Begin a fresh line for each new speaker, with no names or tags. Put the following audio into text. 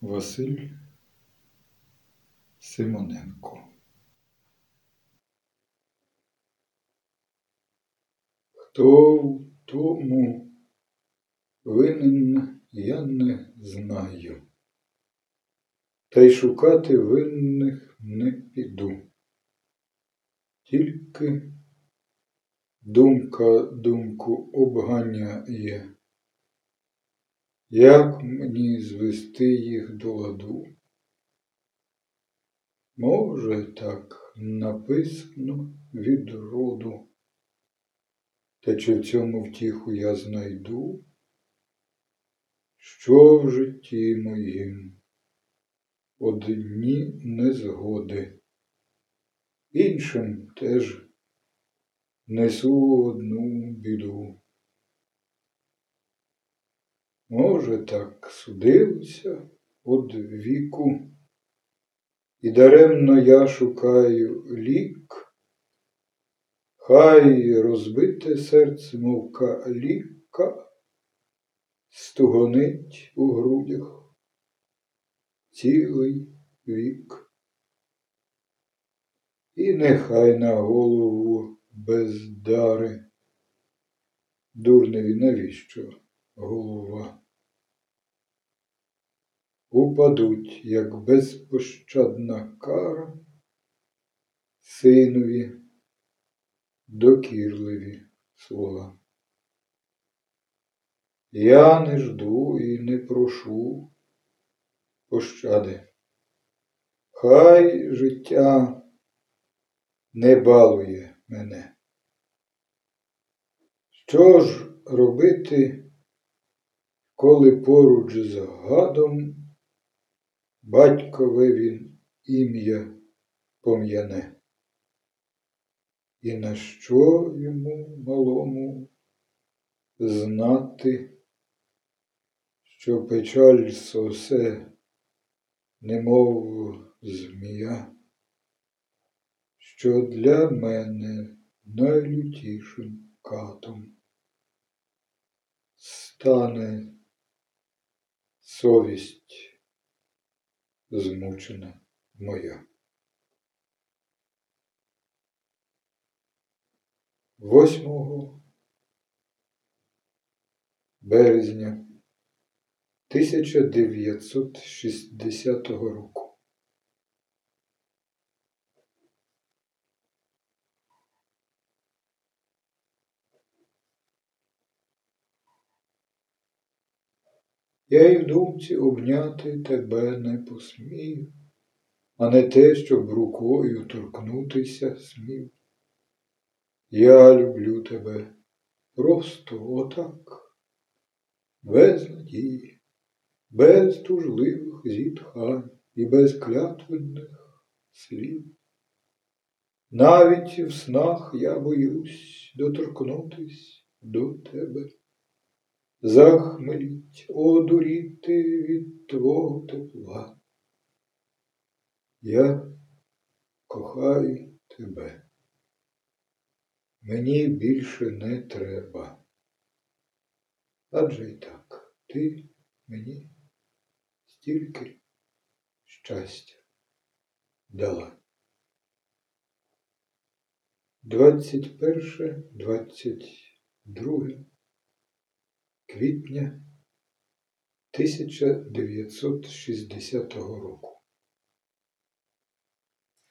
Василь Симоненко. Хто в тому винен, я не знаю, та й шукати винних не піду. Тільки думка думку обганяє, як мені звести їх до ладу? Може, так написано від роду, та чи в цьому втіху я знайду, що в житті моїм одні незгоди, іншим теж несу одну біду. Може, так судилося од віку, і даремно я шукаю лік, хай розбите серце, мов каліка, стугонить у грудях цілий вік. І нехай на голову бездари, дурневі навіщо голова? Упадуть, як безпощадна кара, синові докірливі слова. Я не жду і не прошу пощади. Хай життя не балує мене. Що ж робити, коли поруч з гадом батькове він ім'я пом'яне? І на що йому малому знати, що печаль сосе, немов змія, що для мене найлютішим катом стане совість змучена моя. Восьмого березня 1960 року. Я й в думці обняти тебе не посмію, а не те, щоб рукою торкнутися смів. Я люблю тебе просто отак, без надії, без тужливих зітхань і без клятвенних слів. Навіть в снах я боюсь доторкнутись до тебе, захмеліть, одуріти від твого тепла. Я кохаю тебе. Мені більше не треба. Адже й так ти мені стільки щастя дала. 21, 22 квітня 1960 року.